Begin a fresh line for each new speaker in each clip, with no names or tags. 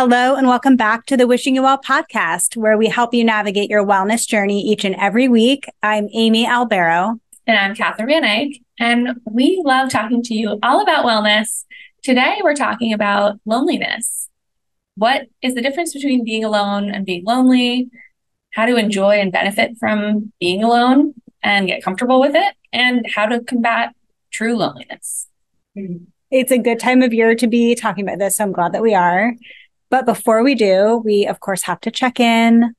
Hello, and welcome back to the Wishing You Well podcast, where we help you navigate your wellness journey each and every week. I'm Amy Albero.
And I'm Catherine Van Eyck. And we love talking to you all about wellness. Today, we're talking about loneliness. What is the difference between being alone and being lonely? How to enjoy and benefit from being alone and get comfortable with it, and how to combat true loneliness.
It's a good time of year to be talking about this. So I'm glad that we are. But before we do, we of course have to check in.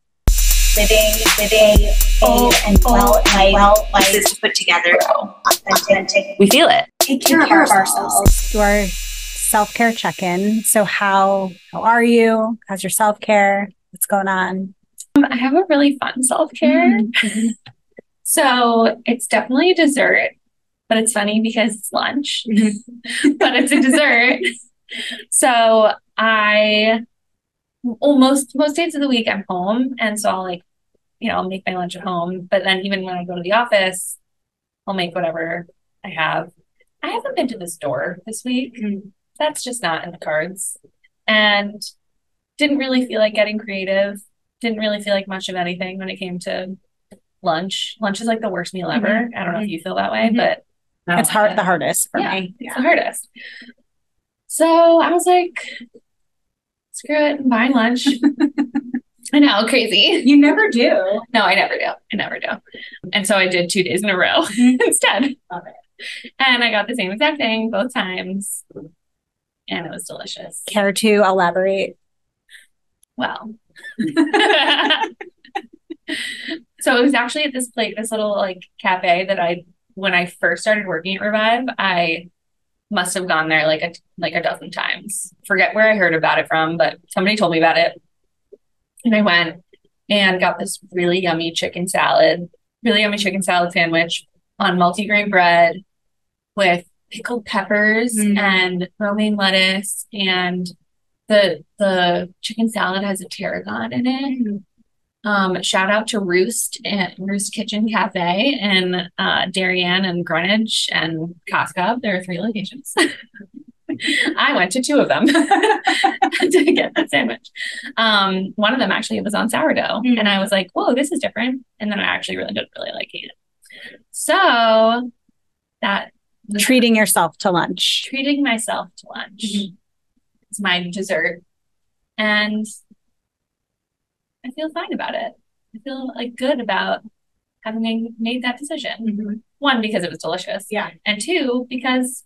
Living, living, full and well life, well life is put together, authentic.
We feel it.
Take care, of ourselves.
Do our self-care check-in. So how how are you? How's your self-care? What's going on?
Um, I have a really fun self care. So it's definitely a dessert, but it's funny because it's lunch, but it's a dessert. so I, well, most most days of the week I'm home, and so I'll like, you know, I'll make my lunch at home. But then even when I go to the office, I'll make whatever I have. I haven't been to the store this week. Hmm. That's just not in the cards, and didn't really feel like getting creative. Didn't really feel like much of anything when it came to lunch. Lunch is like the worst meal ever. Mm-hmm. I don't know if mm-hmm. you feel that way,
Mhm.
but
It's hard the hardest for
Yeah.
me.
it's the hardest. So I was like, screw it, I'm buying lunch. I know, crazy.
You never do.
No, I never do. I never do. And so I did two days in a row mm-hmm. instead.
Love it.
And I got the same exact thing both times. And it was delicious.
Care to elaborate?
Well. so it was actually at this place, this little like cafe that I when I first started working at Revive, I must have gone there like a like a dozen times. Forget where I heard about it from, but somebody told me about it. And I went and got this really yummy chicken salad, really yummy chicken salad sandwich on multigrain bread with pickled peppers
Mm.
and romaine lettuce and the the chicken salad has a tarragon in it. Um, shout out to Roost and Roost Kitchen Cafe in uh, Darien and Greenwich and Cos Cob. There are three locations. I went to two of them to get that sandwich. Um, one of them actually was on sourdough,
Mm.
and I was like, "Whoa, this is different." And then I actually really did really like it. So that
Treating yourself to lunch.
treating myself to lunch.
Mhm.
It's my dessert. And I feel fine about it. I feel like good about having made, made that decision. Mm-hmm. One, because it was delicious.
Yeah.
And two, because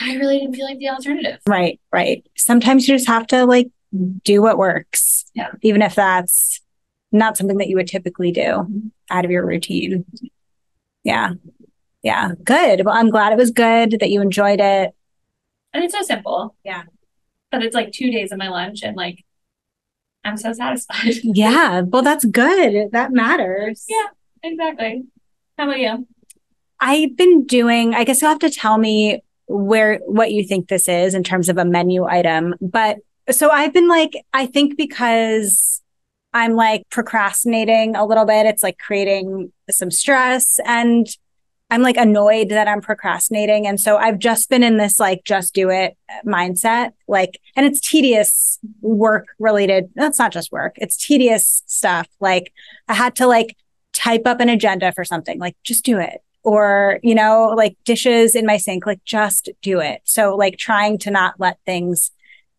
I really didn't feel like the alternative.
Right, right. Sometimes you just have to like do what works.
Yeah.
Even if that's not something that you would typically do mm-hmm. out of your routine. Yeah. Yeah. Good. Well, I'm glad it was good that you enjoyed it.
And it's so simple.
Yeah.
But it's like two days of my lunch and like I'm so satisfied.
Yeah. Well, that's good. That matters.
Yeah. exactly. How about you?
I've been doing, I guess you'll have to tell me where what you think this is in terms of a menu item. But so I've been like, I think because I'm like procrastinating a little bit, it's like creating some stress and I'm like annoyed that I'm procrastinating. And so I've just been in this like just do it mindset. Like, and it's tedious work related. That's not just work. It's tedious stuff. Like I had to like type up an agenda for something, like just do it. Or, you know, like dishes in my sink, like just do it. So like trying to not let things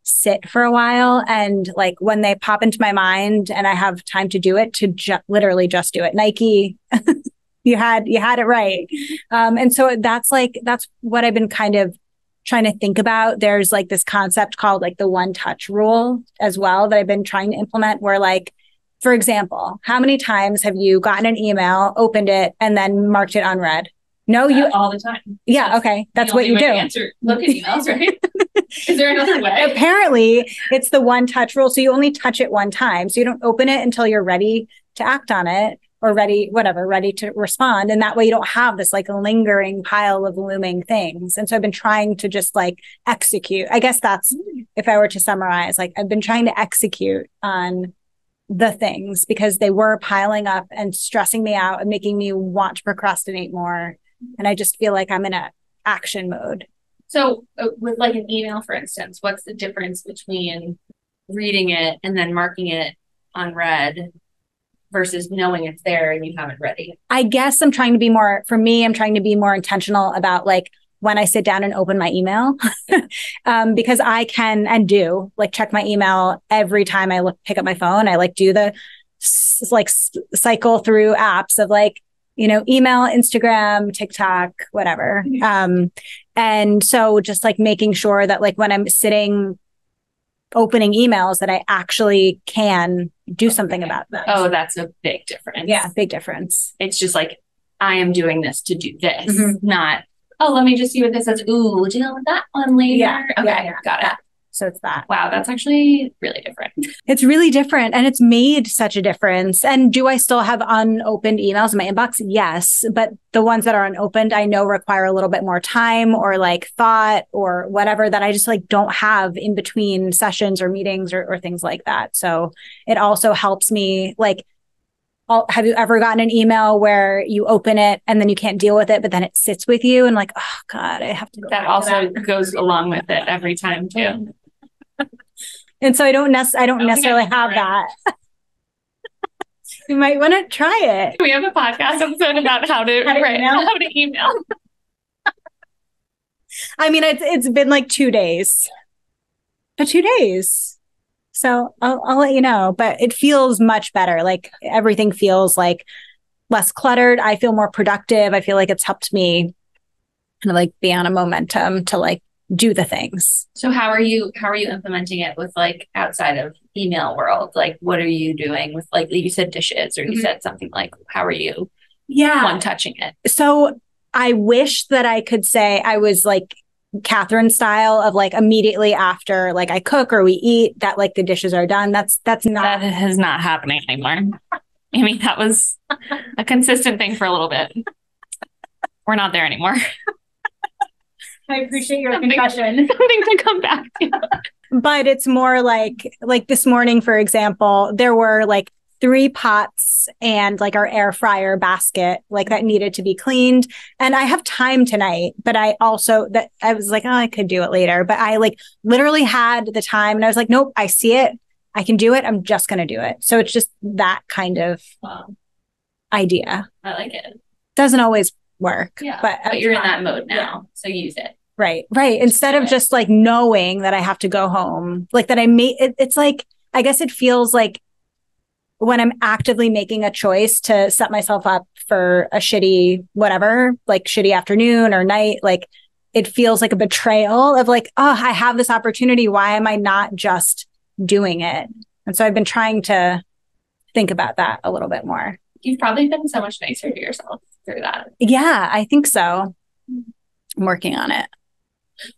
sit for a while and like when they pop into my mind and I have time to do it to ju- literally just do it. Nike you had you had it right. Um and so that's like that's what I've been kind of trying to think about. There's like this concept called like the one touch rule as well that I've been trying to implement where like for example, how many times have you gotten an email, opened it, and then marked it unread? No, you,
all the time.
yeah, okay. That's what you do.
Answer, look at emails, right? Is there another way?
Apparently, it's the one touch rule. So you only touch it one time. So you don't open it until you're ready to act on it or ready, whatever, ready to respond. And that way you don't have this like lingering pile of looming things. And so I've been trying to just like execute. I guess that's if I were to summarize, like I've been trying to execute on the things because they were piling up and stressing me out and making me want to procrastinate more. And I just feel like I'm in a action mode.
So, uh, with like an email, for instance, what's the difference between reading it and then marking it on red versus knowing it's there and you haven't read it?
I guess I'm trying to be more, for me, I'm trying to be more intentional about like when I sit down and open my email, um, because I can and do like check my email every time I look, pick up my phone. I like do the like s- cycle through apps of like, you know, email, Instagram, TikTok, whatever. Um, and so just like making sure that like when I'm sitting opening emails that I actually can do something about that.
Oh, that's a big difference.
yeah, big difference.
It's just like, I am doing this to do this,
Mhm.
not, oh, let me just see what this says. Ooh, deal with that one later.
Yeah,
Okay,
yeah, yeah.
got it.
So it's that.
Wow, that's actually really different.
It's really different and it's made such a difference. And do I still have unopened emails in my inbox? Yes. But the ones that are unopened, I know require a little bit more time or like thought or whatever that I just like don't have in between sessions or meetings or, or things like that. So it also helps me like, I'll- have you ever gotten an email where you open it and then you can't deal with it, but then it sits with you and like, oh God, I have to go.
That also
that."
goes along with it every time too.
And so I don't nec- I don't necessarily have
tried.
that. you might want to try it.
We have a podcast episode about how to,
How to
write,
email?
how to email.
I mean, it's it's been like two days, but two days. So I'll I'll let you know. But it feels much better. Like everything feels like less cluttered. I feel more productive. I feel like it's helped me kind of like be on a momentum to like do the things.
So how are you how are you implementing it with like outside of email world? Like what are you doing with like you said dishes or you
Mhm.
said something like how are you
Yeah.
one touching it?
So I wish that I could say I was like Catherine style of like immediately after like I cook or we eat that like the dishes are done. That's that's not
That is not happening anymore. I mean that was a consistent thing for a little bit. We're not there anymore.
I appreciate your
Something-
confession.
Something to come back to.
but it's more like like this morning for example there were like three pots and like our air fryer basket like that needed to be cleaned and i have time tonight but i also that i was like oh i could do it later but i like literally had the time and i was like nope i see it i can do it i'm just going to do it so it's just that kind of
Wow,
idea
I like it.
doesn't always work
Yeah.
but,
But you're in that mode now. So use it.
Right, right. Instead of just like knowing that I have to go home, like that I made it, it's like, I guess it feels like when I'm actively making a choice to set myself up for a shitty, whatever, like shitty afternoon or night, like it feels like a betrayal of like, oh, I have this opportunity. Why am I not just doing it? And so I've been trying to think about that a little bit more.
You've probably been so much nicer to yourself through that.
Yeah, I think so. Mm-hmm. I'm working on it.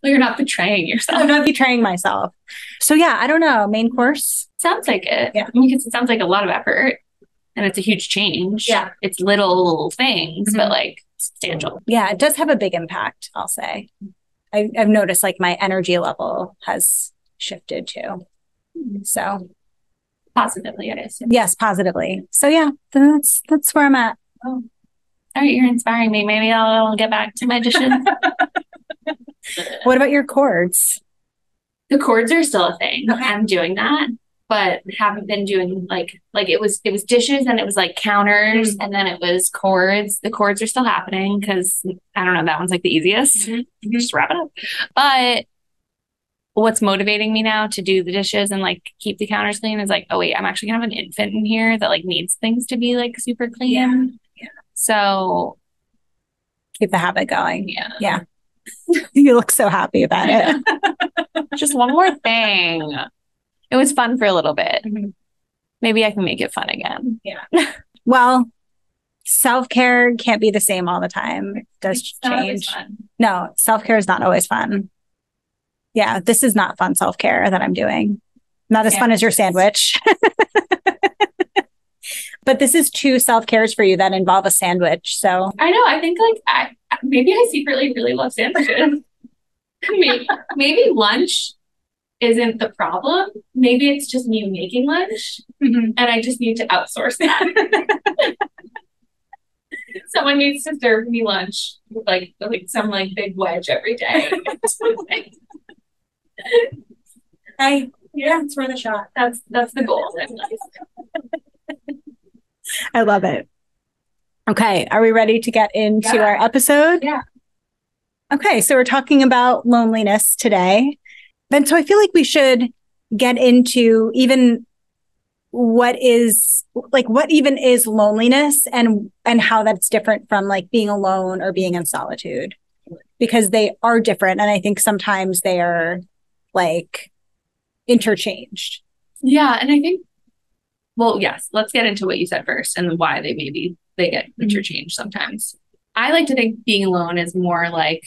Well, you're not betraying yourself.
I'm not betraying myself. So yeah, I don't know. Main course.
Sounds like it.
Yeah.
Because it sounds like a lot of effort and it's a huge change.
Yeah.
It's little things,
Mhm.
but like substantial.
Yeah, it does have a big impact, I'll say. I, I've noticed like my energy level has shifted too. So
Positively, I assume.
yes, positively. So yeah, that's that's where I'm at.
All right, you're inspiring me. Maybe I'll get back to my dishes.
What about your cords?
the cords are still a thing.
Okay.
I'm doing that, but haven't been doing like like it was it was dishes and it was like counters
Mm.
and then it was cords. The cords are still happening because I don't know, that one's like the easiest.
Mm-hmm.
Just wrap it up. But what's motivating me now to do the dishes and like keep the counters clean is like, oh wait, I'm actually gonna have an infant in here that like needs things to be like super clean.
yeah.
So
Keep the habit going.
yeah.
Yeah. You look so happy about it.
Just one more thing. It was fun for a little bit.
Mhm.
Maybe I can make it fun again. Yeah.
well, self care can't be the same all the time. It does
It's
change. No, self care is not always fun. Yeah, this is not fun self care that I'm doing. Not as fun as your sandwich. but this is two self cares for you that involve a sandwich. So
I know. I think like I maybe I secretly really love sandwiches. maybe, maybe lunch isn't the problem. Maybe it's just me making lunch mm-hmm. and I just need to outsource that. Someone needs to serve me lunch with like like some like big wedge every day.
I yeah, it's worth a shot.
that's that's the goal.
I love it. Okay, are we ready to get into
Yeah.
our episode?
Yeah.
Okay, so we're talking about loneliness today. And so I feel like we should get into even what is like what even is loneliness and and how that's different from like being alone or being in solitude because they are different and I think sometimes they are like interchanged.
Yeah, and I think well, yes, let's get into what you said first and why they maybe they get interchanged sometimes. I like to think being alone is more like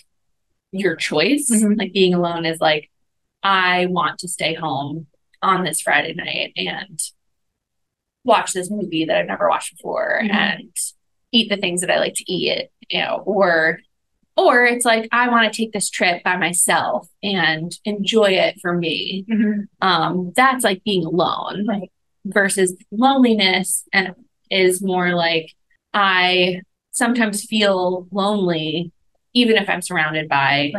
your choice.
Mhm.
Like being alone is like I want to stay home on this Friday night and watch this movie that I've never watched before
Mhm.
and eat the things that I like to eat, you know, or or it's like I want to take this trip by myself and enjoy it for me um that's like being alone
Right.
Versus loneliness and is more like i sometimes feel lonely even if i'm surrounded by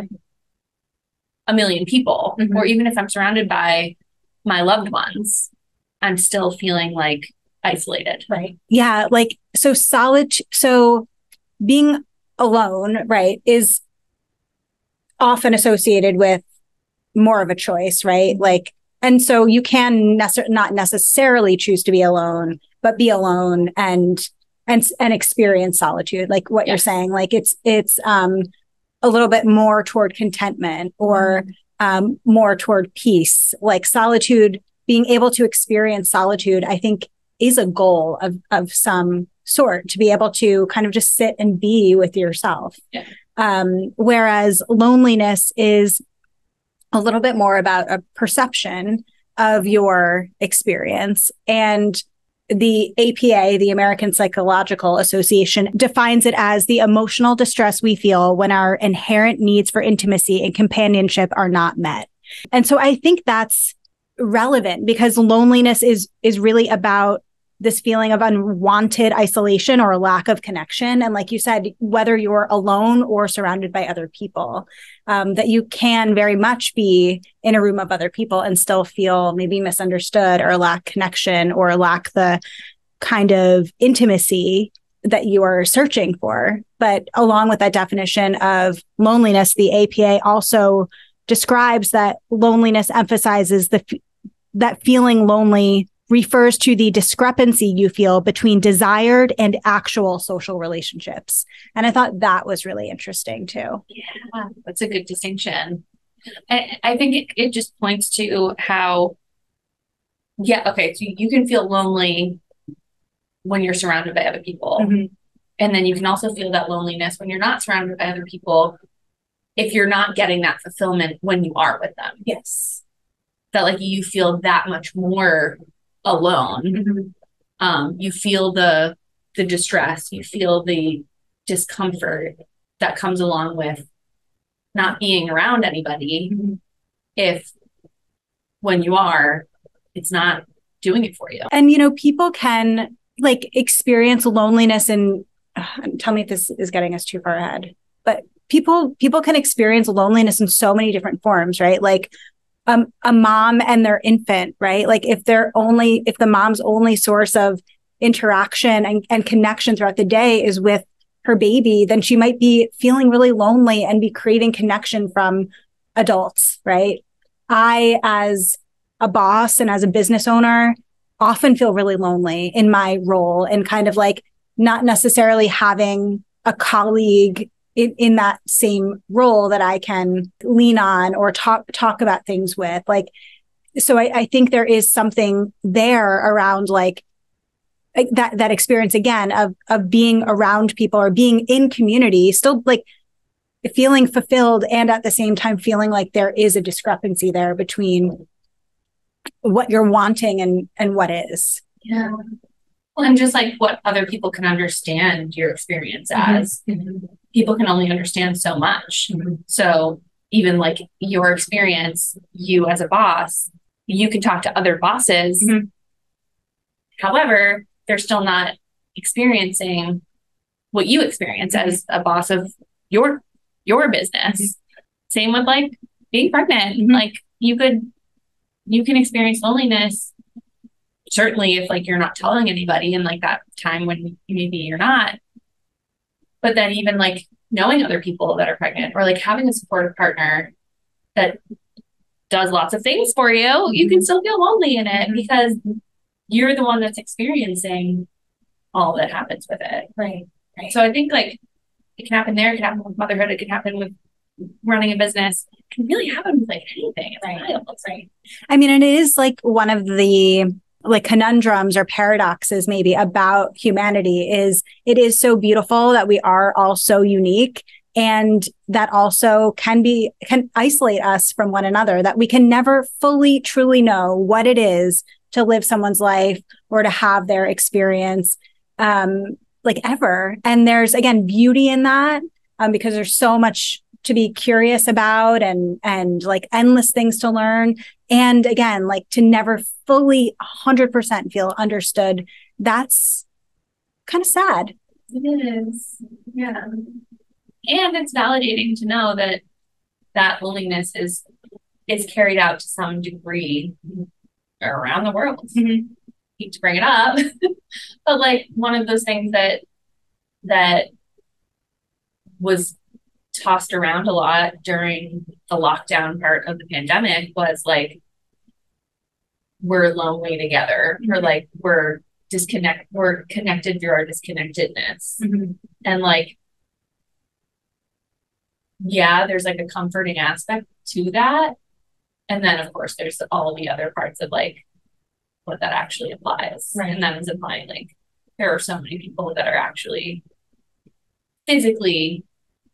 a million people
Mhm.
or even if i'm surrounded by my loved ones i'm still feeling like isolated
Right. Yeah. Like, so solid, so being alone, right, is often associated with more of a choice, right? Like, and so you can nece- not necessarily choose to be alone, but be alone and, and, and experience solitude, like what you're saying. Like it's, it's, um, a little bit more toward contentment or, um, more toward peace, like solitude, being able to experience solitude, I think is a goal of of some sort to be able to kind of just sit and be with yourself.
Yeah.
Um, whereas loneliness is a little bit more about a perception of your experience and the APA, the American Psychological Association, defines it as the emotional distress we feel when our inherent needs for intimacy and companionship are not met. And so I think that's relevant because loneliness is is really about this feeling of unwanted isolation or lack of connection. And like you said whether you're alone or surrounded by other people um, that you can very much be in a room of other people and still feel maybe misunderstood or lack connection or lack the kind of intimacy that you are searching for. But along with that definition of loneliness the apa also describes that loneliness emphasizes the that feeling lonely refers to the discrepancy you feel between desired and actual social relationships. And I thought that was really interesting too.
Yeah, that's a good distinction. I, I think it, it just points to how, yeah, okay, so you can feel lonely when you're surrounded by other people. Mm-hmm. And then you can also feel that loneliness when you're not surrounded by other people if you're not getting that fulfillment when you are with them.
Yes.
That like you feel that much more alone. Um, you feel the the distress, you feel the discomfort that comes along with not being around anybody if when you are, it's not doing it for you.
And you know, people can like experience loneliness and uh, tell me if this is getting us too far ahead. But people people can experience loneliness in so many different forms, right? Like um, a mom and their infant, right? Like if they're only if the mom's only source of interaction and, and connection throughout the day is with her baby, then she might be feeling really lonely and be craving connection from adults, right? I, as a boss and as a business owner, often feel really lonely in my role and kind of like not necessarily having a colleague in, in that same role that I can lean on or talk talk about things with. Like, so I, I think there is something there around like like that that experience again of of being around people or being in community, still like feeling fulfilled and at the same time feeling like there is a discrepancy there between what you're wanting and and what is.
Yeah. Well, and just like what other people can understand your experience as, mm-hmm. People can only understand so much. So even like your experience, you as a boss, you can talk to other bosses.
Mhm.
However, they're still not experiencing what you experience mm-hmm. as a boss of your your business. Mm-hmm. Same with like being pregnant. Mm-hmm. Like you could you can experience loneliness certainly if like you're not telling anybody in like that time when maybe you're not but then even like knowing other people that are pregnant or like having a supportive partner that does lots of things for you you can mm-hmm. still feel lonely in it mm-hmm. because you're the one that's experiencing all that happens with it
right right
so i think like it can happen there it can happen with motherhood it can happen with running a business it can really happen with like anything it's
right. wild right i mean and it is like one of the like conundrums or paradoxes maybe about humanity is it is so beautiful that we are all so unique and that also can be can isolate us from one another that we can never fully truly know what it is to live someone's life or to have their experience um like ever. And there's again beauty in that um, because there's so much to be curious about and and like endless things to learn. And again like to never fully 100% feel understood that's kind of sad.
It is. Yeah. And it's validating to know that that loneliness is is carried out to some degree around the world. Mm-hmm. hate to bring it up. But like one of those things that that was tossed around a lot during the lockdown part of the pandemic was like we're lonely together mm-hmm. or like we're disconnect we're connected through our disconnectedness mm-hmm. and like yeah there's like a comforting aspect to that and then of course there's all the other parts of like what that actually applies right. and that is applying like there are so many people that are actually physically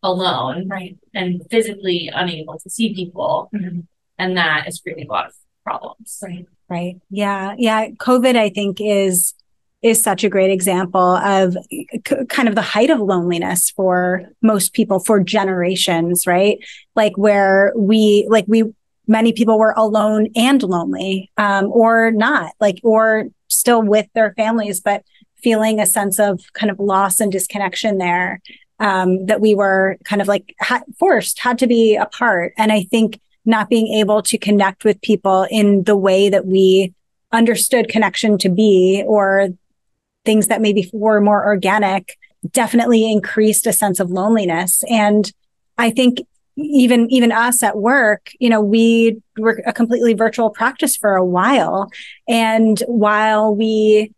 alone
right.
and physically unable to see people. Mm-hmm. And that is creating a lot of problems.
Right. Right. Yeah. Yeah. COVID, I think, is is such a great example of c- kind of the height of loneliness for most people for generations, right? Like where we like we many people were alone and lonely um, or not like or still with their families but feeling a sense of kind of loss and disconnection there um, that we were kind of like ha- forced, had to be apart. And I think not being able to connect with people in the way that we understood connection to be or things that maybe were more organic definitely increased a sense of loneliness. And I think even even us at work you know we were a completely virtual practice for a while and while we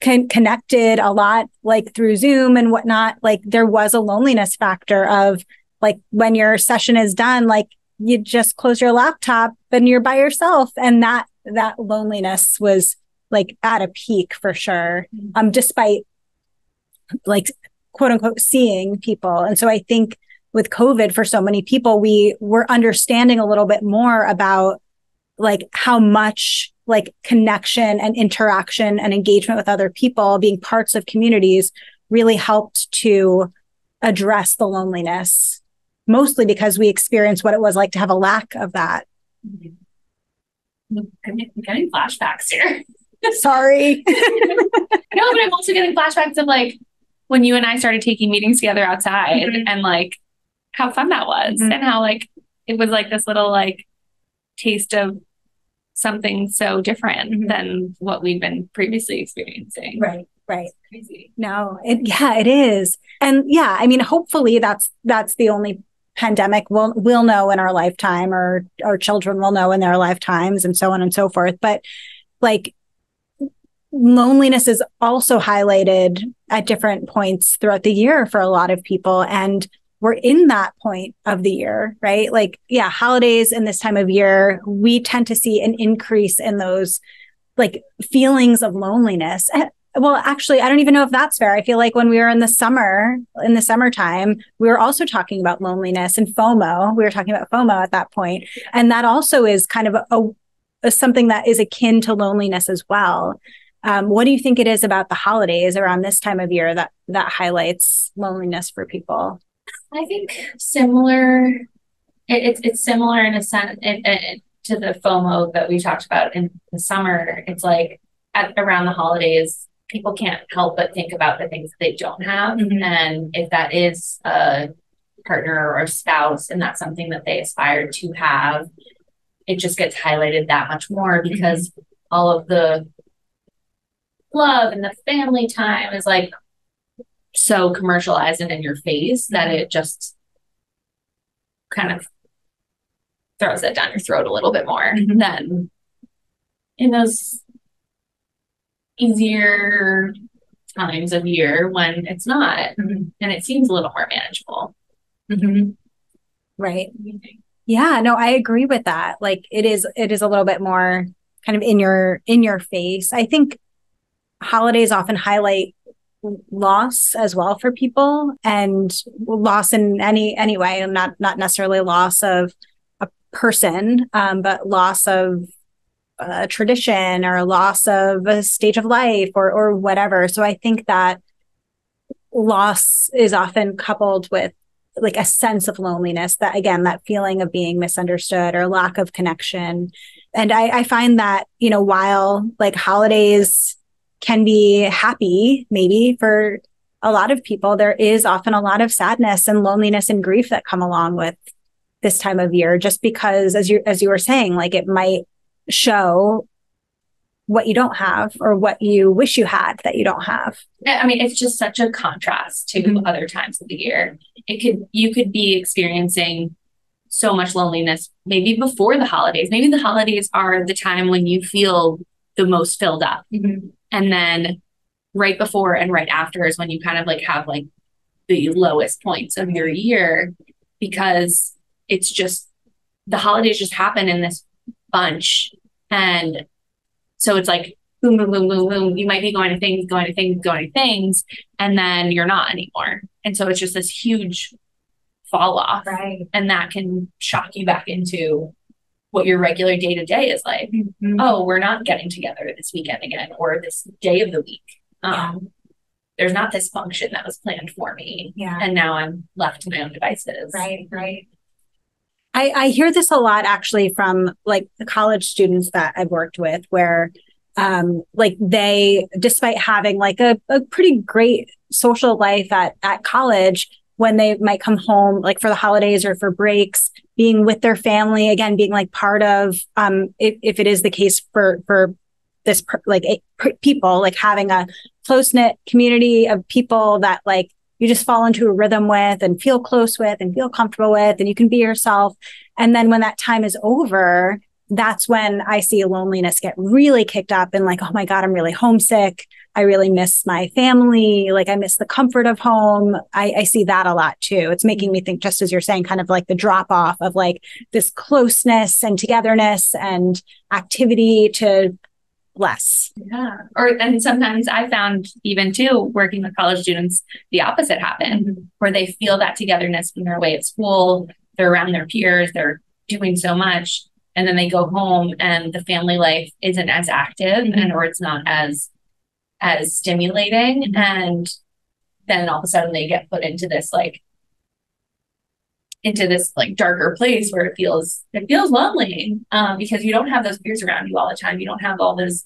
con- connected a lot like through Zoom and whatnot, like there was a loneliness factor of like when your session is done, like you just close your laptop and you're by yourself. And that, that loneliness was like at a peak for sure. Mm-hmm. Um, despite like quote unquote seeing people. And so I think with COVID for so many people, we were understanding a little bit more about like how much like connection and interaction and engagement with other people, being parts of communities really helped to address the loneliness, mostly because we experienced what it was like to have a lack of that.
I'm getting flashbacks here.
Sorry.
no, but I'm also getting flashbacks of like when you and I started taking meetings together outside mm-hmm. and like how fun that was mm-hmm. and how like it was like this little like taste of something so different mm-hmm. than what we've been previously experiencing.
Right. Right. crazy. No, it, yeah, it is. And yeah, I mean, hopefully that's, that's the only pandemic we'll, we'll know in our lifetime or our children will know in their lifetimes and so on and so forth. But like loneliness is also highlighted at different points throughout the year for a lot of people. And we're in that point of the year, right? Like, yeah, holidays in this time of year, we tend to see an increase in those like feelings of loneliness. Eh, well, actually, I don't even know if that's fair. I feel like when we were in the summer, in the summertime, we were also talking about loneliness and FOMO. We were talking about FOMO at that point. And that also is kind of a, a something that is akin to loneliness as well. Um, what do you think it is about the holidays around this time of year that that highlights loneliness for people?
I think similar. It, it's it's similar in a sense it, it, to the FOMO that we talked about in the summer. It's like at around the holidays, people can't help but think about the things they don't have.
Mhm.
And if that is a partner or spouse and that's something that they aspire to have, it just gets highlighted that much more because all of the love and the family time is like so commercialized and in your face that it just kind of throws it down your throat a little bit more
Mhm.
than in those easier times of year when it's not
Mhm.
and it seems a little more manageable.
Mhm. Right. Yeah, no, I agree with that. Like it is it is a little bit more kind of in your in your face. I think holidays often highlight loss as well for people and loss in any any way, not not necessarily loss of a person, um, but loss of a tradition or a loss of a stage of life or or whatever. So I think that loss is often coupled with like a sense of loneliness that again that feeling of being misunderstood or lack of connection and I, I find that you know while like holidays can be happy maybe for a lot of people there is often a lot of sadness and loneliness and grief that come along with this time of year just because as you as you were saying like it might show what you don't have or what you wish you had that you don't have
I mean, it's just such a contrast to
Mhm.
other times of the year. It could, you could be experiencing so much loneliness maybe before the holidays. Maybe the holidays are the time when you feel the most filled up. And then right before and right after is when you kind of like have like the lowest points of your year because it's just the holidays just happen in this bunch. And so it's like boom, boom, boom, boom, boom. You might be going to things, going to things, going to things, and then you're not anymore. And so it's just this huge fall off.
right
And that can shock you back into what your regular day to day is like. Oh, we're not getting together this weekend again or this day of the week. Um, There's not this function that was planned for me.
yeah
And now I'm left to my own devices.
Right, right. I, I hear this a lot actually from like the college students that I've worked with where um like they despite having like a, a pretty great social life at at college when they might come home like for the holidays or for breaks being with their family again being like part of um if, if it is the case for for this like per, people like having a close knit community of people that like you just fall into a rhythm with and feel close with and feel comfortable with and you can be yourself. And then when that time is over that's when i see loneliness get really kicked up and like oh my god i'm really homesick i really miss my family. Like i miss the comfort of home. I, I see that a lot too. It's making me think just as you're saying kind of like the drop off of like this closeness and togetherness and activity to less.
Yeah. Or and sometimes I found even too working with college students, the opposite happen where they feel that togetherness when they're away at school, they're around their peers, they're doing so much, and then they go home and the family life isn't as active
Mhm.
and or it's not as as stimulating mm-hmm. and then all of a sudden they get put into this like into this like darker place where it feels it feels lonely um, because you don't have those peers around you all the time. You don't have all those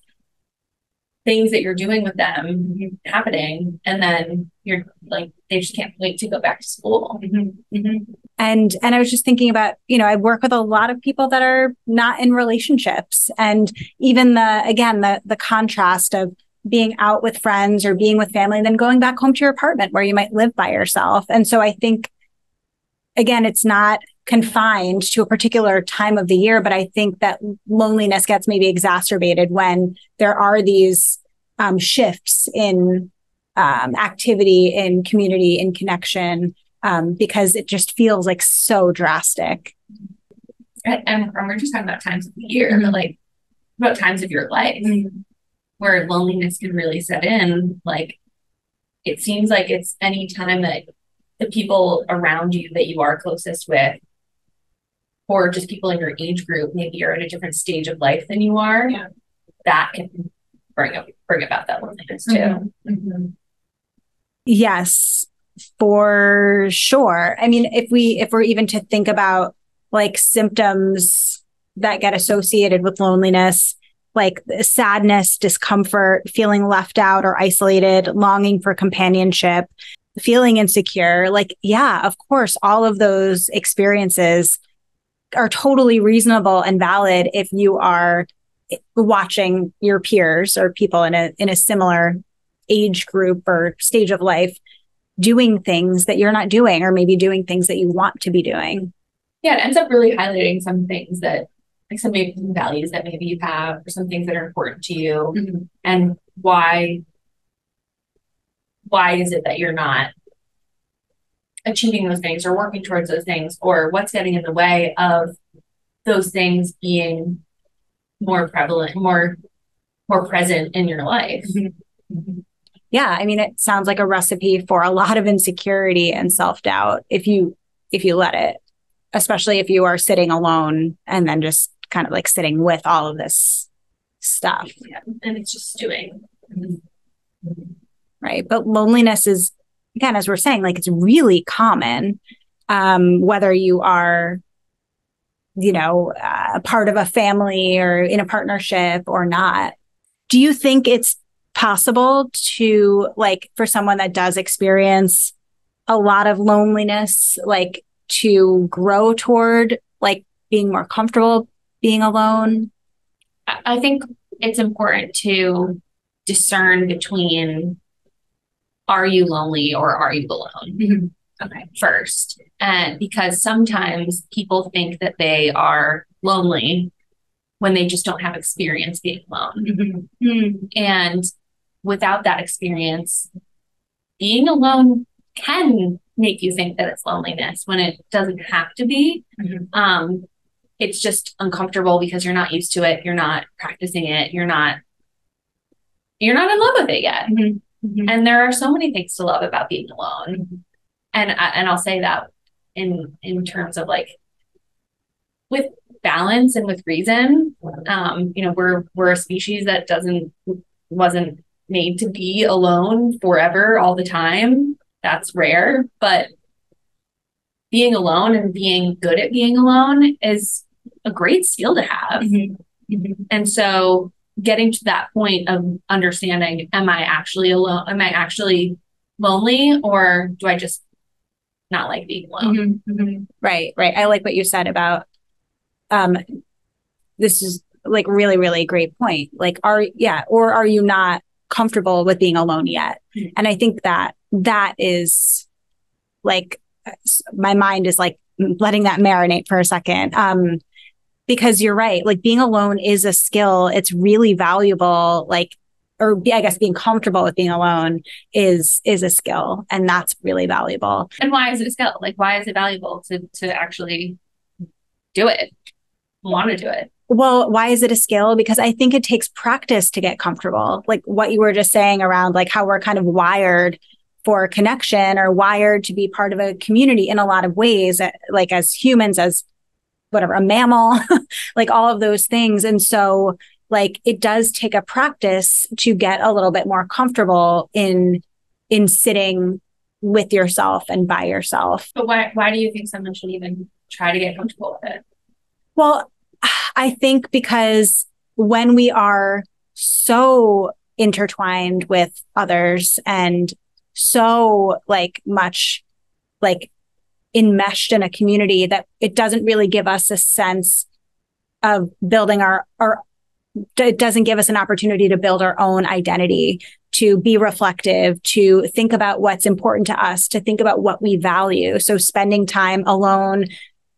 things that you're doing with them mm-hmm. happening and then you're like they just can't wait to go back to school. Mm-hmm.
And and i was just thinking about you know i work with a lot of people that are not in relationships and even the again the the contrast of being out with friends or being with family and then going back home to your apartment where you might live by yourself. And so i think again it's not confined to a particular time of the year but i think that loneliness gets maybe exacerbated when there are these um, shifts in um, activity in community in connection um, because it just feels like so drastic.
and, and we're just talking about times of the year but like about times of your life where loneliness can really set in like it seems like it's any time that the people around you that you are closest with or just people in your age group maybe you're at a different stage of life than you are
Yeah.
that can bring up bring about that loneliness too mm-hmm. Mm-hmm.
Yes, for sure. I mean, if we if we're even to think about like symptoms that get associated with loneliness, like sadness, discomfort, feeling left out or isolated, longing for companionship, feeling insecure. Like, yeah, of course, all of those experiences are totally reasonable and valid if you are watching your peers or people in a in a similar age group or stage of life doing things that you're not doing or maybe doing things that you want to be doing.
Yeah, it ends up really highlighting some things that like some maybe some values that maybe you have or some things that are important to you mm-hmm. and why why is it that you're not achieving those things or working towards those things or what's getting in the way of those things being more prevalent more more present in your life
mm-hmm. yeah i mean it sounds like a recipe for a lot of insecurity and self-doubt if you if you let it especially if you are sitting alone and then just kind of like sitting with all of this stuff
yeah. and it's just doing
right but loneliness is again as we're saying like it's really common um whether you are you know, uh, part of a family or in a partnership or not. Do you think it's possible to, like, for someone that does experience a lot of loneliness, like, to grow toward, like, being more comfortable being alone?
I think it's important to discern between are you lonely or are you alone? Mm-hmm. Okay, first. And because sometimes people think that they are lonely when they just don't have experience being alone. Mm-hmm. And without that experience, being alone can make you think that it's loneliness when it doesn't have to be. Mm-hmm. Um, it's just uncomfortable because you're not used to it. You're not practicing it. You're not you're not in love with it yet. Mm-hmm. mm-hmm. And there are so many things to love about being alone. Mm-hmm and and I'll say that in in terms of like with balance and with reason um you know we're we're a species that doesn't wasn't made to be alone forever all the time that's rare but being alone and being good at being alone is a great skill to have mm-hmm. Mm-hmm. and so getting to that point of understanding am i actually alone am i actually lonely or do i just not like being alone.
Mm-hmm, mm-hmm. Right, right. I like what you said about um this is like really, really great point. Like are yeah, or are you not comfortable with being alone yet? Mm-hmm. And I think that that is like my mind is like letting that marinate for a second. Um because you're right. Like being alone is a skill. It's really valuable. Like or I guess being comfortable with being alone is is a skill and that's really valuable.
And why is it a skill? Like why is it valuable to to actually do it? Want to do it?
Well, why is it a skill? Because I think it takes practice to get comfortable. Like what you were just saying around like how we're kind of wired for connection or wired to be part of a community in a lot of ways, uh, like as humans, as whatever, a mammal, like all of those things. And so like it does take a practice to get a little bit more comfortable in in sitting with yourself and by yourself.
But why why do you think someone should even try to get comfortable with it?
Well, I think because when we are so intertwined with others and so like much like enmeshed in a community that it doesn't really give us a sense of building our our it doesn't give us an opportunity to build our own identity, to be reflective, to think about what's important to us, to think about what we value. So spending time alone,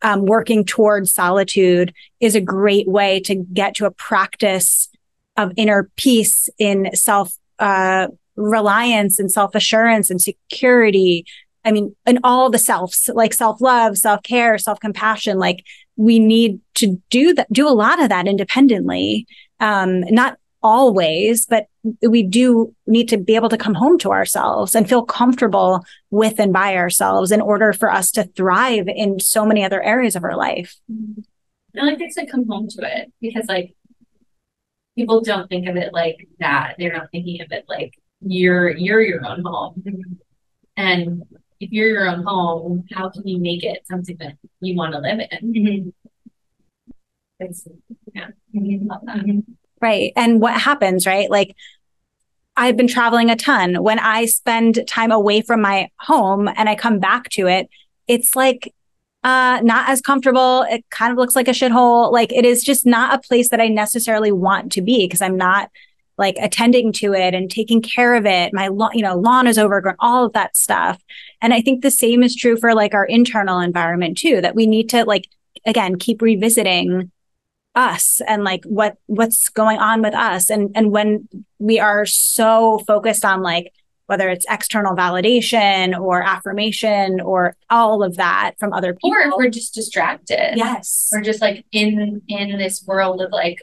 um, working towards solitude is a great way to get to a practice of inner peace in self uh, reliance and self assurance and security. I mean, and all the selves like self love, self care, self compassion. Like we need to do that, do a lot of that independently um, not always, but we do need to be able to come home to ourselves and feel comfortable with and by ourselves in order for us to thrive in so many other areas of our life.
I like to come home to it because like people don't think of it like that. They're not thinking of it like you're you're your own home. And if you're your own home, how can you make it something that you want to live in? Mm-hmm. yeah, mm-hmm.
Right. And what happens, right? Like I've been traveling a ton. When I spend time away from my home and I come back to it, it's like uh not as comfortable. It kind of looks like a shithole. Like it is just not a place that I necessarily want to be because I'm not like attending to it and taking care of it. My lawn, you know, lawn is overgrown, all of that stuff. And I think the same is true for like our internal environment too, that we need to like again keep revisiting us and like what what's going on with us and and when we are so focused on like whether it's external validation or affirmation or all of that from other people
or if we're just distracted
yes
we're just like in in this world of like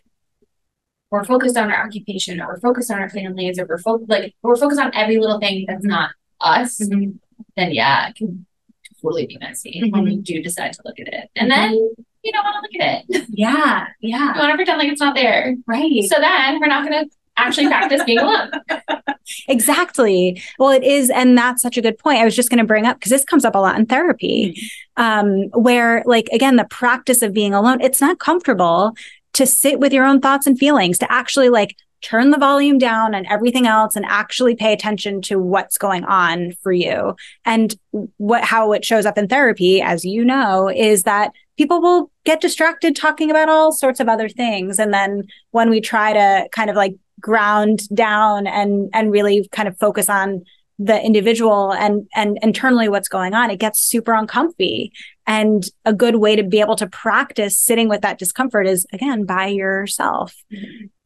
we're focused on our occupation or we're focused on our families or we're fo- like we're focused on every little thing that's not us
mm-hmm.
then yeah it can totally be messy mm-hmm. when we do decide to look at it and mm-hmm. then you don't want to look at it.
Yeah, yeah.
You want to pretend like it's not there.
Right.
So then we're not going to actually practice being alone.
exactly. Well, it is. And that's such a good point. I was just going to bring up because this comes up a lot in therapy, mm-hmm. um, where, like, again, the practice of being alone, it's not comfortable to sit with your own thoughts and feelings, to actually like turn the volume down and everything else and actually pay attention to what's going on for you. And what, how it shows up in therapy, as you know, is that people will get distracted talking about all sorts of other things. And then when we try to kind of like ground down and, and really kind of focus on the individual and and internally what's going on it gets super uncomfy and a good way to be able to practice sitting with that discomfort is again by yourself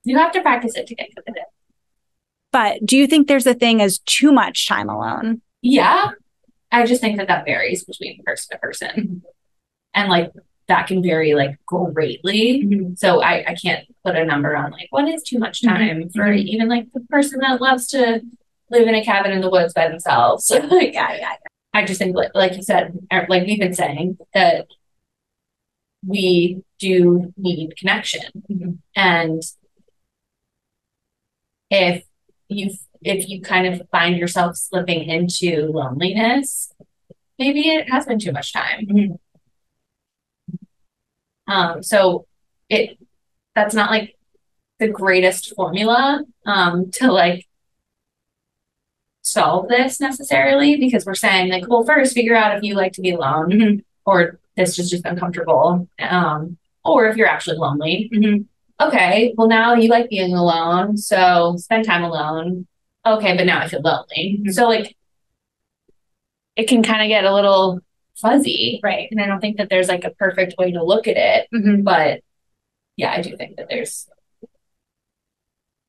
you have to practice it to get good at it
but do you think there's a thing as too much time alone
yeah i just think that that varies between person to person and like that can vary like greatly. Mm-hmm. So I, I can't put a number on like what is too much mm-hmm. time mm-hmm. for even like the person that loves to live in a cabin in the woods by themselves. So like yeah, yeah, I just think like, like you said, er, like we've been saying that we do need connection. Mm-hmm. And if you if you kind of find yourself slipping into loneliness, maybe it has been too much time. Mm-hmm. Um, so it that's not like the greatest formula um, to like solve this necessarily because we're saying like, well, first figure out if you like to be alone mm-hmm. or this is just uncomfortable, um, or if you're actually lonely. Mm-hmm. Okay, well now you like being alone, so spend time alone. Okay, but now I feel lonely. Mm-hmm. So like, it can kind of get a little fuzzy.
Right.
And I don't think that there's like a perfect way to look at it. Mm-hmm. But yeah, I do think that there's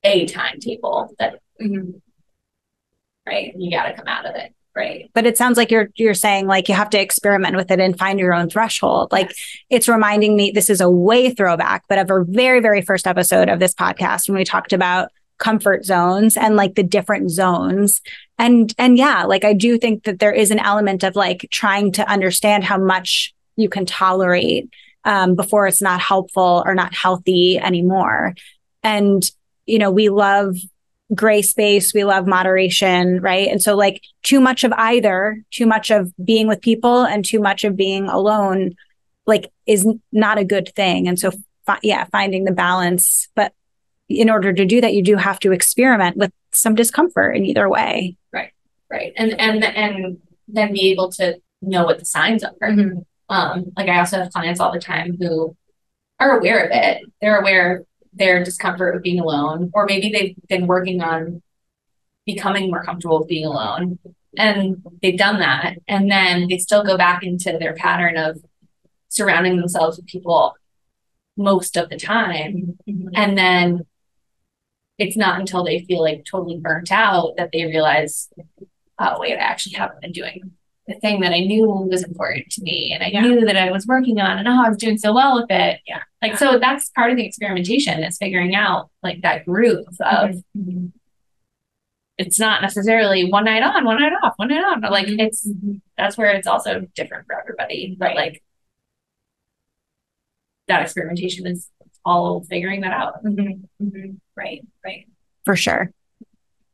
a timetable that mm-hmm. Right, you gotta come out of it. Right.
But it sounds like you're you're saying like you have to experiment with it and find your own threshold. Like yes. it's reminding me this is a way throwback, but of a very, very first episode of this podcast when we talked about comfort zones and like the different zones and and yeah like i do think that there is an element of like trying to understand how much you can tolerate um, before it's not helpful or not healthy anymore and you know we love gray space we love moderation right and so like too much of either too much of being with people and too much of being alone like is not a good thing and so fi- yeah finding the balance but in order to do that, you do have to experiment with some discomfort in either way.
Right. Right. And and and then be able to know what the signs are. Mm-hmm. Um, like I also have clients all the time who are aware of it. They're aware their discomfort with being alone, or maybe they've been working on becoming more comfortable with being alone. And they've done that. And then they still go back into their pattern of surrounding themselves with people most of the time. Mm-hmm. And then it's not until they feel like totally burnt out that they realize, oh, wait, I actually haven't been doing the thing that I knew was important to me and I yeah. knew that I was working on and oh, I was doing so well with it. Yeah. Like, so that's part of the experimentation is figuring out like that groove of mm-hmm. it's not necessarily one night on, one night off, one night on, but like mm-hmm. it's, mm-hmm. that's where it's also different for everybody. But like that experimentation is all figuring that out. Mm-hmm. Mm-hmm. Right, right.
For sure.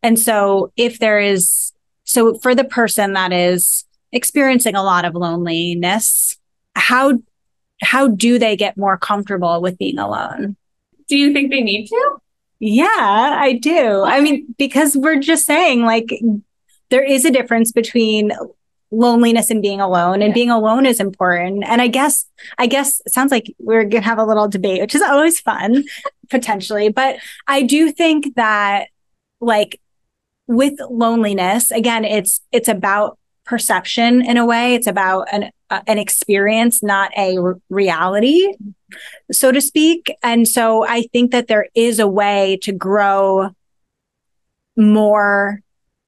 And so if there is, so for the person that is experiencing a lot of loneliness, how how do they get more comfortable with being alone?
Do you think they need to?
Yeah, I do. I mean, because we're just saying like there is a difference between loneliness and being alone and being alone is important and i guess i guess it sounds like we're gonna have a little debate which is always fun potentially but i do think that like with loneliness again it's it's about perception in a way. It's about an uh, an experience not a reality so to speak. And so i think that there is a way to grow more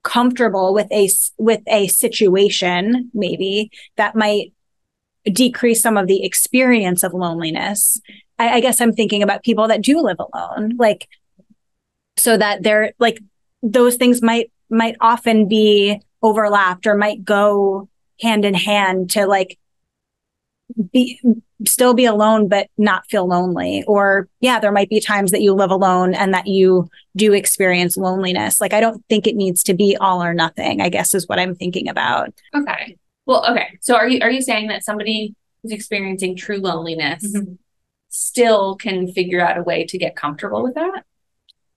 comfortable with a with a situation maybe that might decrease some of the experience of loneliness. I, I guess i'm thinking about people that do live alone like so that they're like those things might might often be overlapped or might go hand in hand to like be still be alone but not feel lonely. Or yeah there might be times that you live alone and that you do experience loneliness. Like i don't think it needs to be all or nothing i guess is what i'm thinking about.
Okay. Well okay. So are you are you saying that somebody who's experiencing true loneliness mm-hmm. still can figure out a way to get comfortable with that?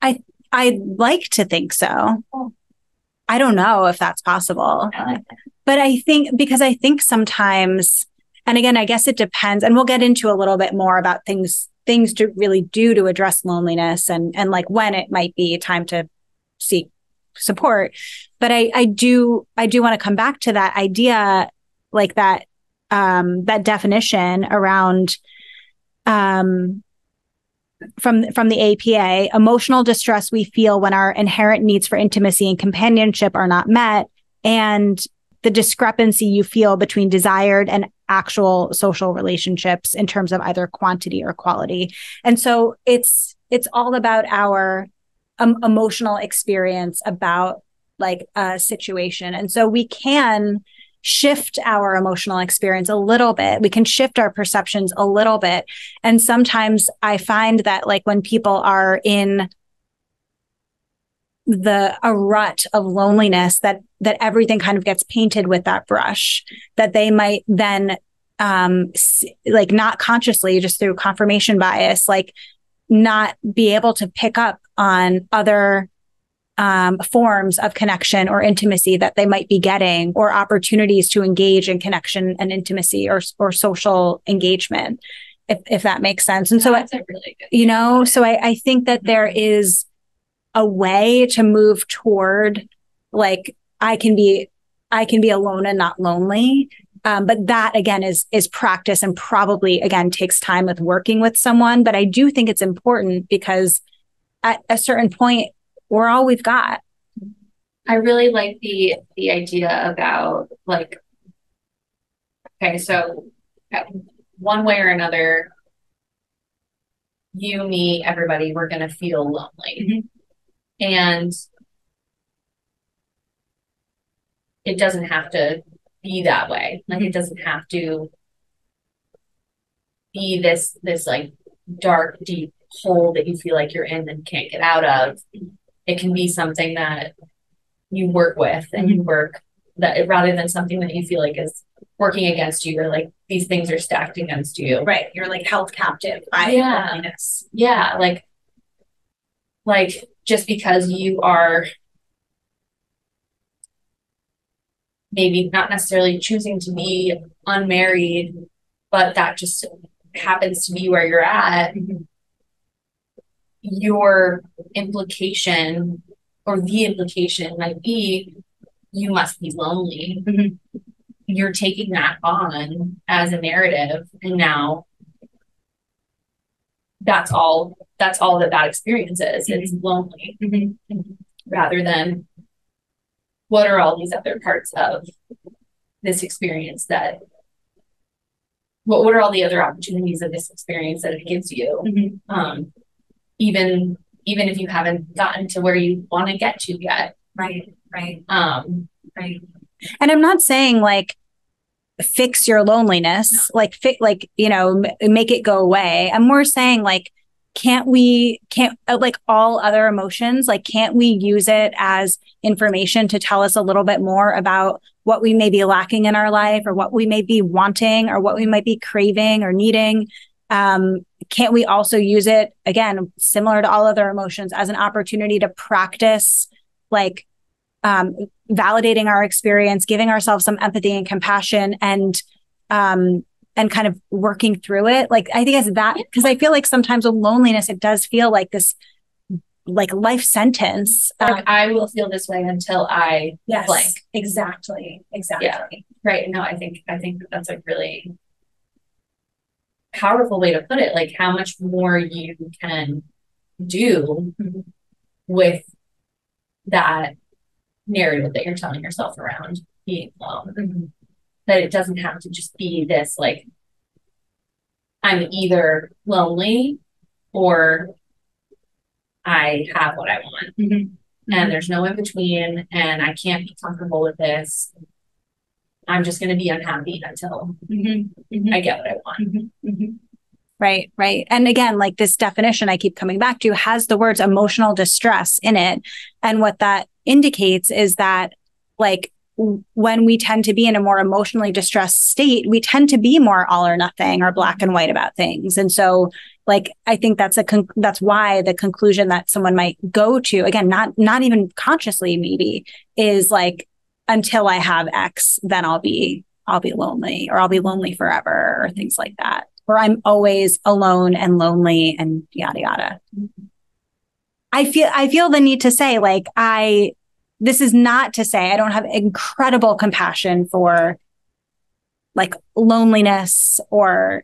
I i'd like to think so. Oh. I don't know if that's possible but i think because i think sometimes and again, I guess it depends. And we'll get into a little bit more about things things to really do to address loneliness and and like when it might be time to seek support. But I I do I do want to come back to that idea, like that um that definition around um from from the APA, emotional distress we feel when our inherent needs for intimacy and companionship are not met, and the discrepancy you feel between desired and actual social relationships in terms of either quantity or quality. And so it's it's all about our um, emotional experience about like a situation. And so we can shift our emotional experience a little bit. We can shift our perceptions a little bit. And sometimes I find that like when people are in the a rut of loneliness that that everything kind of gets painted with that brush that they might then um like not consciously just through confirmation bias like not be able to pick up on other um, forms of connection or intimacy that they might be getting or opportunities to engage in connection and intimacy or or social engagement if, if that makes sense and so
That's really good
you know so I, I think that there is a way to move toward like I can be I can be alone and not lonely. Um, but that again is is practice and probably again takes time with working with someone. But I do think it's important because at a certain point we're all we've got.
I really like the the idea about like okay, so one way or another, you, me, everybody, we're gonna feel lonely. Mm-hmm. And it doesn't have to be that way. Like it doesn't have to be this this like dark, deep hole that you feel like you're in and can't get out of. It can be something that you work with and you mm-hmm. work that rather than something that you feel like is working against you or like these things are stacked against you.
Right. You're like held captive by
yeah. loneliness. Yeah. Like like just because you are maybe not necessarily choosing to be unmarried, but that just happens to be where you're at, mm-hmm. Your implication or the implication might be you must be lonely. Mm-hmm. You're taking that on as a narrative, and now that's all that's all that that experience is mm-hmm. it's lonely mm-hmm. rather than what are all these other parts of this experience that what, what are all the other opportunities of this experience that it gives you mm-hmm. um, even even if you haven't gotten to where you want to get to yet.
Right right. Um right. And i'm not saying like fix your loneliness like fi- like you know m- make it go away. I'm more saying like can't we can't uh, like all other emotions like can't we use it as information to tell us a little bit more about what we may be lacking in our life or what we may be wanting or what we might be craving or needing? Um can't we also use it again, similar to all other emotions, as an opportunity to practice like um, validating our experience, giving ourselves some empathy and compassion, and um, and kind of working through it. Like I think it's that because I feel like sometimes with loneliness, it does feel like this like life sentence.
Like um, I will feel this way until I
yes, blank. Exactly. Exactly. Yeah.
Right. No, I think I think that's a really powerful way to put it. Like how much more you can do mm-hmm. with that narrative that you're telling yourself around being alone. Mm-hmm. That it doesn't have to just be this like I'm either lonely or I have what I want. Mm-hmm. And there's no in between, and I can't be comfortable with this. I'm just going to be unhappy until mm-hmm. mm-hmm. I get what I want. Mm-hmm.
Mm-hmm. Right, right. And again, like this definition I keep coming back to has the words emotional distress in it. And what that indicates is that, like, when we tend to be in a more emotionally distressed state, we tend to be more all or nothing or black and white about things. And so, like, I think that's a con- that's why the conclusion that someone might go to again, not not even consciously, maybe, is like, until I have X, then I'll be I'll be lonely or I'll be lonely forever or things like that where I'm always alone and lonely and yada yada. I feel I feel the need to say like I this is not to say I don't have incredible compassion for like loneliness or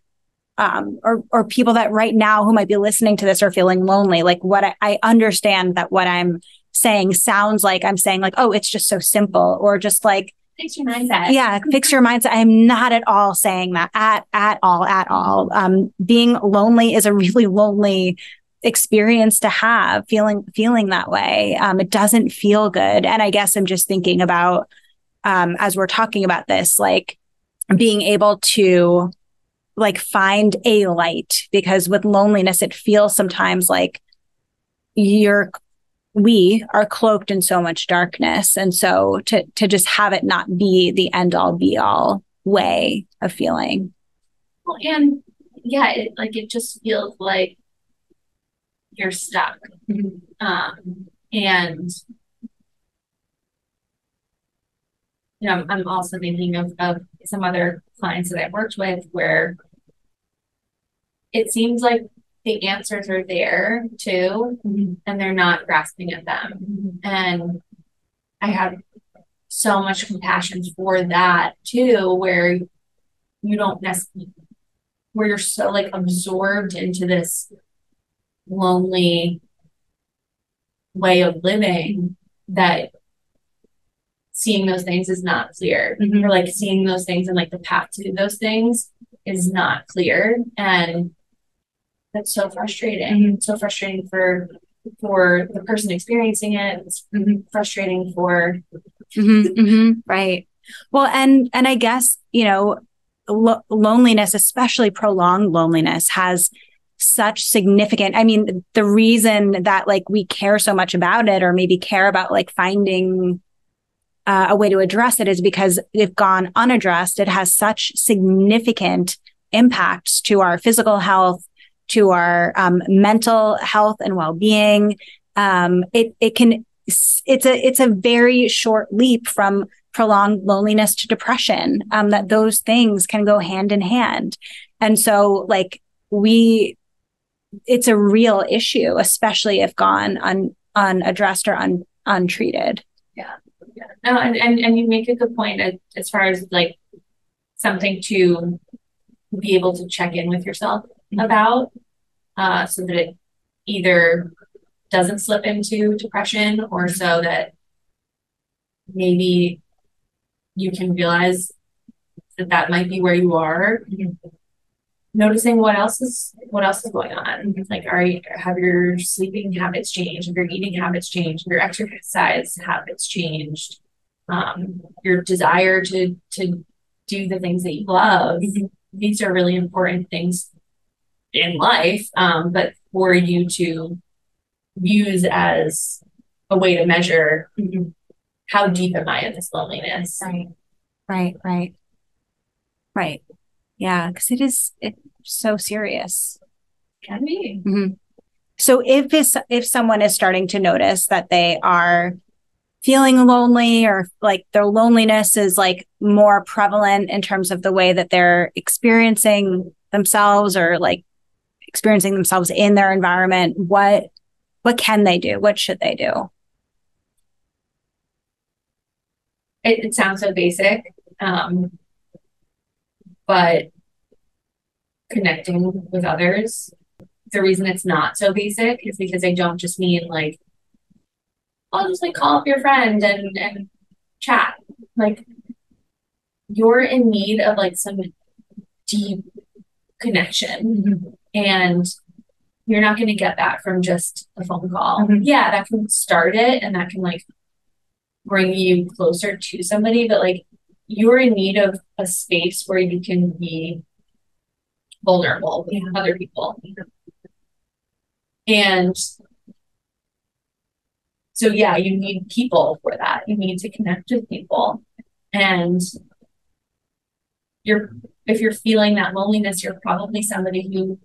um or or people that right now who might be listening to this are feeling lonely like what I, I understand that what I'm saying sounds like I'm saying like oh it's just so simple or just like
fix your mindset.
Yeah, fix your mindset. I am not at all saying that at at all at all. Um, being lonely is a really lonely experience to have. Feeling feeling that way, um, it doesn't feel good. And I guess I'm just thinking about um, as we're talking about this, like being able to like find a light because with loneliness, it feels sometimes like you're we are cloaked in so much darkness. And so to to just have it not be the end all be all way of feeling.
Well, and yeah it, like it just feels like you're stuck. Um and you know i'm also thinking of of some other clients that i've worked with where it seems like the answers are there too, mm-hmm. and they're not grasping at them. Mm-hmm. And I have so much compassion for that too, where you don't necessarily, where you're so like absorbed into this lonely way of living that seeing those things is not clear mm-hmm. or like seeing those things and like the path to those things is not clear and that's so frustrating. Mm-hmm. So frustrating for for the person experiencing it. It's mm-hmm. frustrating for
mm-hmm, mm-hmm. right. Well, and and I guess you know, lo- loneliness, especially prolonged loneliness, has such significant i mean the reason that like we care so much about it or maybe care about like finding uh, a way to address it is because if gone unaddressed it has such significant impacts to our physical health to our um, mental health and well-being. Um, it it can it's a it's a very short leap from prolonged loneliness to depression. Um, that those things can go hand in hand, and so like we, it's a real issue, especially if gone un, unaddressed or un, untreated.
Yeah. Yeah. No, and, and and you make a good point as far as like something to be able to check in with yourself. About uh, so that it either doesn't slip into depression or so that maybe you can realize that that might be where you are. Noticing what else is what else is going on. Like are you have your sleeping habits changed? Have your eating habits changed? Your exercise habits changed? Um, your desire to to do the things that you love. Mm-hmm. these are really important things in life, um, but for you to use as a way to measure how deep am I in this loneliness.
Right, right, right, right. Yeah, because it is it's so serious.
Can be.
So if it's, if someone is starting to notice that they are feeling lonely or like their loneliness is like more prevalent in terms of the way that they're experiencing themselves or like experiencing themselves in their environment, what what can they do? What should they do?
It, it sounds so basic, um, but connecting with others. The reason it's not so basic is because I don't just mean like, I'll just like call up your friend and and chat. Like, you're in need of like some deep connection, and you're not going to get that from just a phone call.
Mhm.
Yeah, that can start it, and that can like bring you closer to somebody, but like you're in need of a space where you can be vulnerable with other people. And so, yeah, you need people for that. You need to connect with people. And you're, if you're feeling that loneliness, you're probably somebody who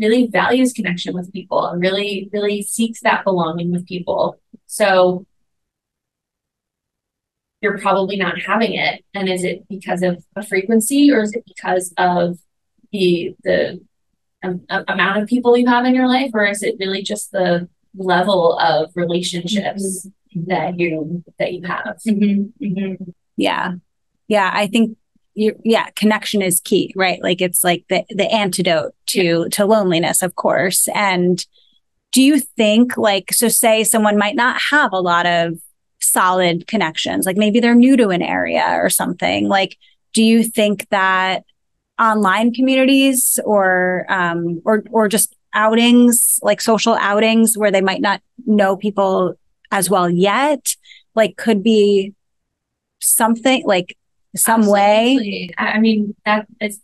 really values connection with people and really, really seeks that belonging with people. So, you're probably not having it. And is it because of a frequency or is it because of the the um, amount of people you have in your life, or is it really just the level of relationships that you that you have?
Yeah. Yeah. I think you yeah, connection is key, right? Like it's like the the antidote to to loneliness, of course. And do you think like so say someone might not have a lot of solid connections, like maybe they're new to an area or something. Like, do you think that online communities or um or or just outings, like social outings where they might not know people as well yet, like could be something like some way.
Absolutely. I I mean, that is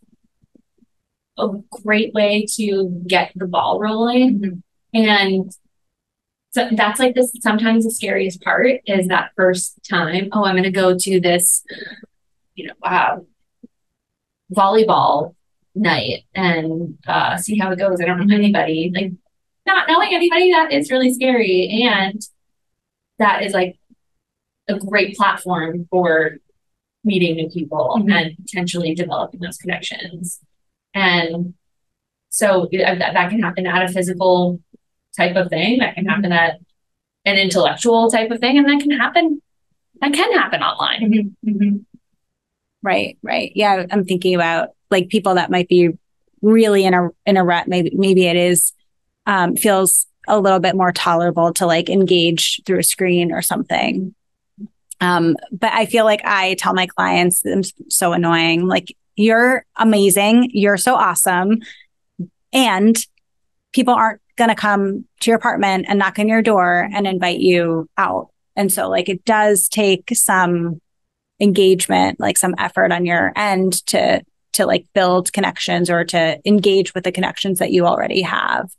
a great way to get the ball rolling. And so that's like this sometimes the scariest part is that first time, oh, I'm going to go to this, you know, wow, volleyball night and uh, see how it goes. I don't know anybody. Like, not knowing anybody, that is really scary. And that is like a great platform for meeting new people
Mhm.
and potentially developing those connections. And so that, that can happen at a physical type of thing, that can happen at an intellectual type of thing, and that can happen that can happen online.
Right, right. Yeah, I'm thinking about like people that might be really in a in a rut. Maybe maybe it is um, feels a little bit more tolerable to like engage through a screen or something. Um, but I feel like I tell my clients, I'm so annoying. Like you're amazing, you're so awesome, and people aren't gonna come to your apartment and knock on your door and invite you out. And so like it does take some engagement, like some effort on your end to to like build connections or to engage with the connections that you already have.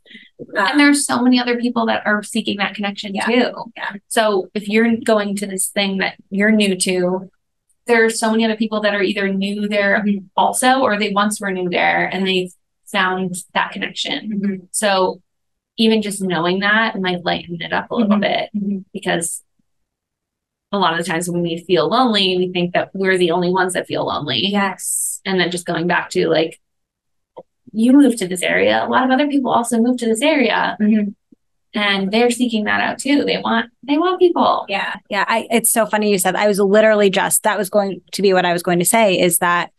And there's so many other people that are seeking that connection
Yeah.
too.
Yeah.
So if you're going to this thing that you're new to, there are so many other people that are either new there
Mm-hmm.
also, or they once were new there and they found that connection.
Mm-hmm.
So even just knowing that might lighten it up a little
Mhm.
bit
Mhm.
because a lot of the times when we feel lonely, we think that we're the only ones that feel lonely.
Yes.
And then just going back to like, you moved to this area. A lot of other people also moved to this area
Mhm.
and they're seeking that out too. They want they want people.
Yeah. Yeah. I it's so funny you said that. I was literally just that was going to be what I was going to say is that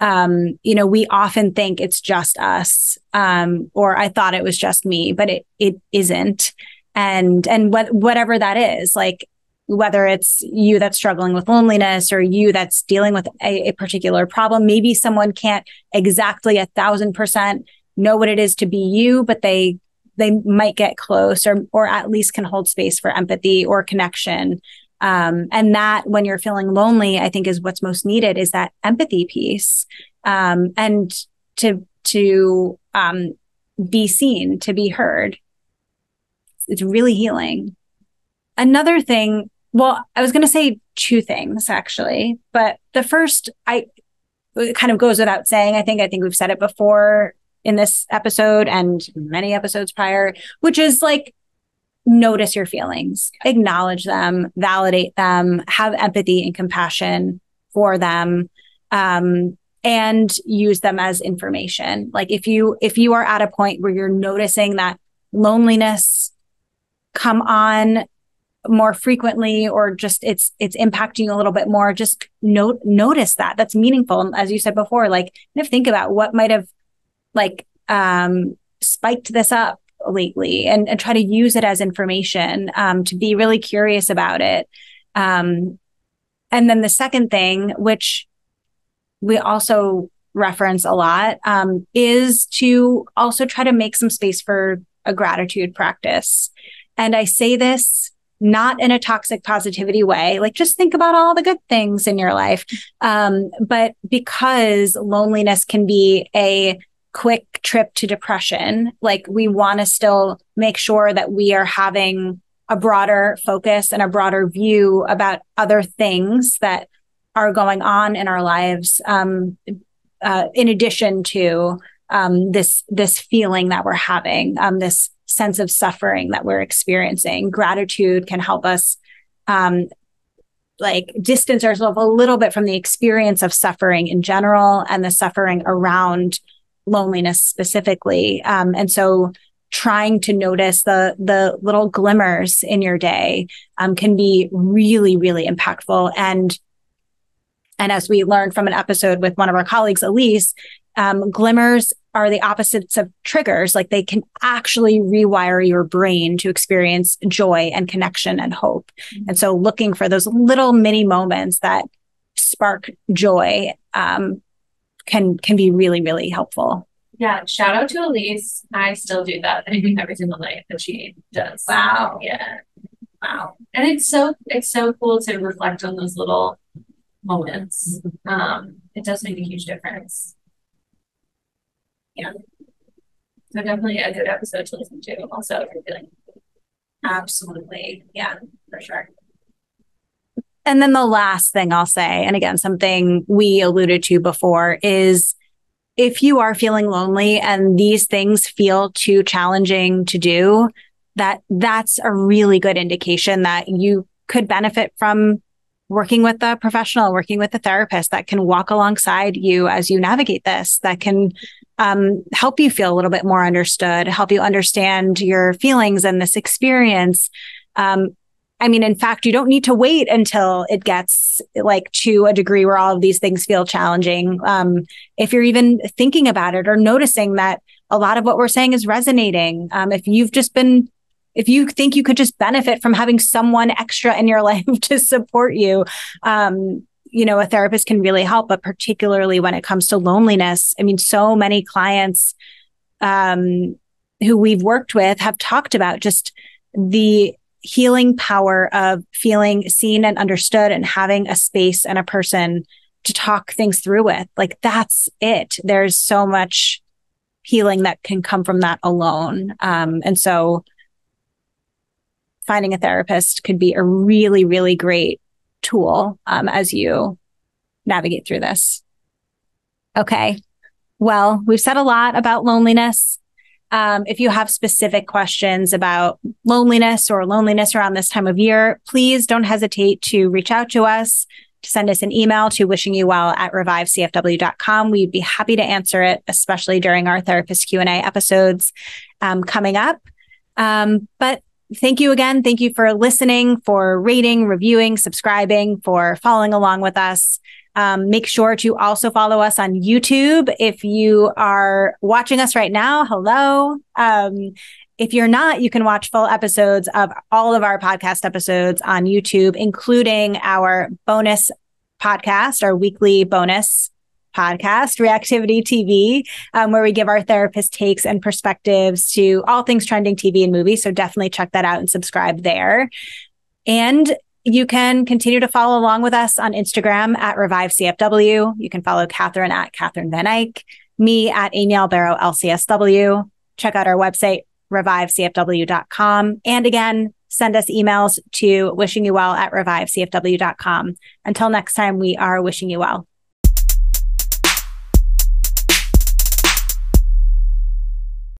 um, you know, we often think it's just us. Um, or I thought it was just me, but it it isn't. And and what whatever that is, like whether it's you that's struggling with loneliness or you that's dealing with a, a particular problem, maybe someone can't exactly a thousand percent know what it is to be you, but they they might get close or or at least can hold space for empathy or connection. Um, and that when you're feeling lonely, I think is what's most needed is that empathy piece. Um, and to to um, be seen, to be heard. It's really healing. Another thing, well, I was going to say two things actually, but the first, I it kind of goes without saying. I think I think we've said it before. in this episode and many episodes prior, which is like notice your feelings, acknowledge them, validate them, have empathy and compassion for them. Um, and use them as information. Like if you if you are at a point where you're noticing that loneliness come on more frequently or just it's it's impacting you a little bit more just note notice that. That's meaningful. And as you said before like kind of think about what might have like um spiked this up lately and, and try to use it as information um, to be really curious about it. Um, and then the second thing which we also reference a lot um, is to also try to make some space for a gratitude practice. And i say this not in a toxic positivity way. Like just think about all the good things in your life. Um, but because loneliness can be a quick trip to depression, like we want to still make sure that we are having a broader focus and a broader view about other things that are going on in our lives. Um, uh, in addition to um, this this feeling that we're having, um, this sense of suffering that we're experiencing. Gratitude can help us um, like distance ourselves a little bit from the experience of suffering in general and the suffering around loneliness specifically. Um, and so trying to notice the the little glimmers in your day um, can be really really impactful and and as we learned from an episode with one of our colleagues elise um, glimmers are the opposites of triggers. Like they can actually rewire your brain to experience joy and connection and hope. Mm-hmm. And so looking for those little mini moments that spark joy um, can can be really, really helpful.
Yeah. Shout out to Elise. I still do that every single night that she does.
Wow.
Yeah. Wow. And it's so it's so cool to reflect on those little moments. Mm-hmm. Um, it does make a huge difference. Yeah. So definitely a good episode to listen to also if you're feeling absolutely. Yeah, for sure.
And then the last thing I'll say, and again, something we alluded to before is if you are feeling lonely and these things feel too challenging to do, that that's a really good indication that you could benefit from working with a professional, working with a therapist that can walk alongside you as you navigate this, that can um, help you feel a little bit more understood, help you understand your feelings and this experience. Um, I mean, in fact, you don't need to wait until it gets like to a degree where all of these things feel challenging. Um, if you're even thinking about it or noticing that a lot of what we're saying is resonating, um, if you've just been, if you think you could just benefit from having someone extra in your life to support you, um, you know, a therapist can really help, but particularly when it comes to loneliness. I mean, so many clients um, who we've worked with have talked about just the healing power of feeling seen and understood and having a space and a person to talk things through with. Like that's it. There's so much healing that can come from that alone. Um, and so finding a therapist could be a really, really great tool um, as you navigate through this. Okay. Well, we've said a lot about loneliness. Um, if you have specific questions about loneliness or loneliness around this time of year, please don't hesitate to reach out to us, to send us an email to wishing you well at revivecfw.com. We'd be happy to answer it, especially during our therapist Q&A episodes um, coming up. Um, but thank you again. Thank you for listening, for rating, reviewing, subscribing, for following along with us. Um, make sure to also follow us on YouTube. If you are watching us right now, hello. Um, if you're not, you can watch full episodes of all of our podcast episodes on YouTube, including our bonus podcast, our weekly bonus podcast, Reactivity TV, um, where we give our therapist takes and perspectives to all things trending TV and movies. So definitely check that out and subscribe there. And you can continue to follow along with us on Instagram at Revive CFW. You can follow Catherine at Catherine Van Eyck, me at Amy Albero LCSW. Check out our website, revivecfw.com. And again, send us emails to wishing you well at revivecfw.com. Until next time, we are wishing you well.